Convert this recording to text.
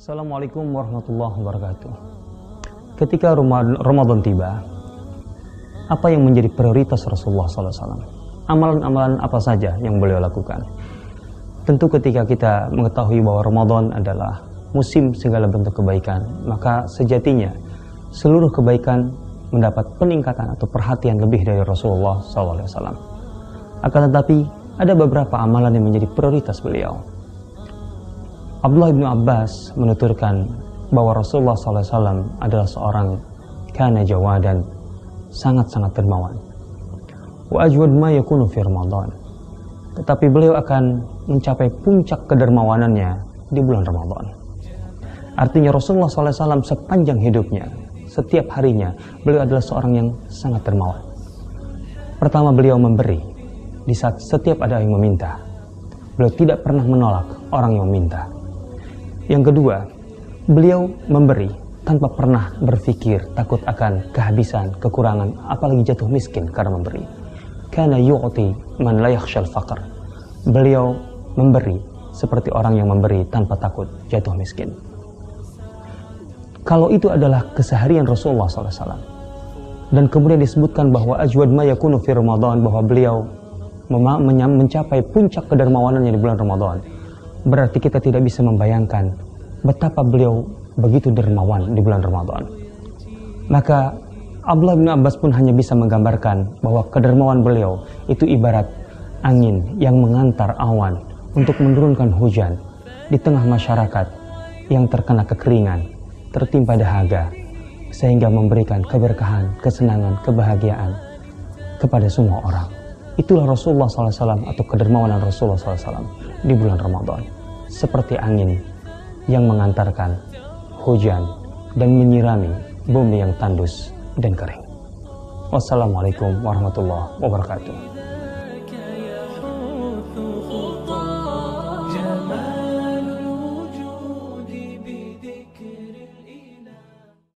Assalamualaikum warahmatullahi wabarakatuh. Ketika Ramadan tiba, apa yang menjadi prioritas Rasulullah SAW? Amalan-amalan apa saja yang beliau lakukan? Tentu ketika kita mengetahui bahwa Ramadan adalah musim segala bentuk kebaikan, maka sejatinya seluruh kebaikan mendapat peningkatan atau perhatian lebih dari Rasulullah SAW. Akan tetapi, ada beberapa amalan yang menjadi prioritas beliau. Abdullah bin Abbas menuturkan bahwa Rasulullah SAW adalah seorang kana jawadan sangat-sangat dermawan. Wa ajwad ma yakunu fi Ramadan. Tetapi beliau akan mencapai puncak kedermawanannya di bulan Ramadan. Artinya Rasulullah SAW sepanjang hidupnya, setiap harinya, beliau adalah seorang yang sangat dermawan. Pertama beliau memberi di saat setiap ada yang meminta. Beliau tidak pernah menolak orang yang meminta. Yang kedua, beliau memberi tanpa pernah berpikir takut akan kehabisan, kekurangan, apalagi jatuh miskin karena memberi. Karena yu'ti man la. Beliau memberi seperti orang yang memberi tanpa takut jatuh miskin. Kalau itu adalah keseharian Rasulullah SAW. Dan kemudian disebutkan bahwa ajwad ma yakunu fi Ramadan bahwa beliau mencapai puncak kedermawanannya di bulan Ramadan berarti kita tidak bisa membayangkan betapa beliau begitu dermawan di bulan Ramadan. Maka Abdullah bin Abbas pun hanya bisa menggambarkan bahwa kedermawan beliau itu ibarat angin yang mengantar awan untuk menurunkan hujan di tengah masyarakat yang terkena kekeringan, tertimpa dahaga, sehingga memberikan keberkahan, kesenangan, kebahagiaan kepada semua orang. Itulah Rasulullah SAW atau kedermawanan Rasulullah SAW di bulan Ramadan. Seperti angin yang mengantarkan hujan dan menyirami bumi yang tandus dan kering. Wassalamualaikum warahmatullahi wabarakatuh.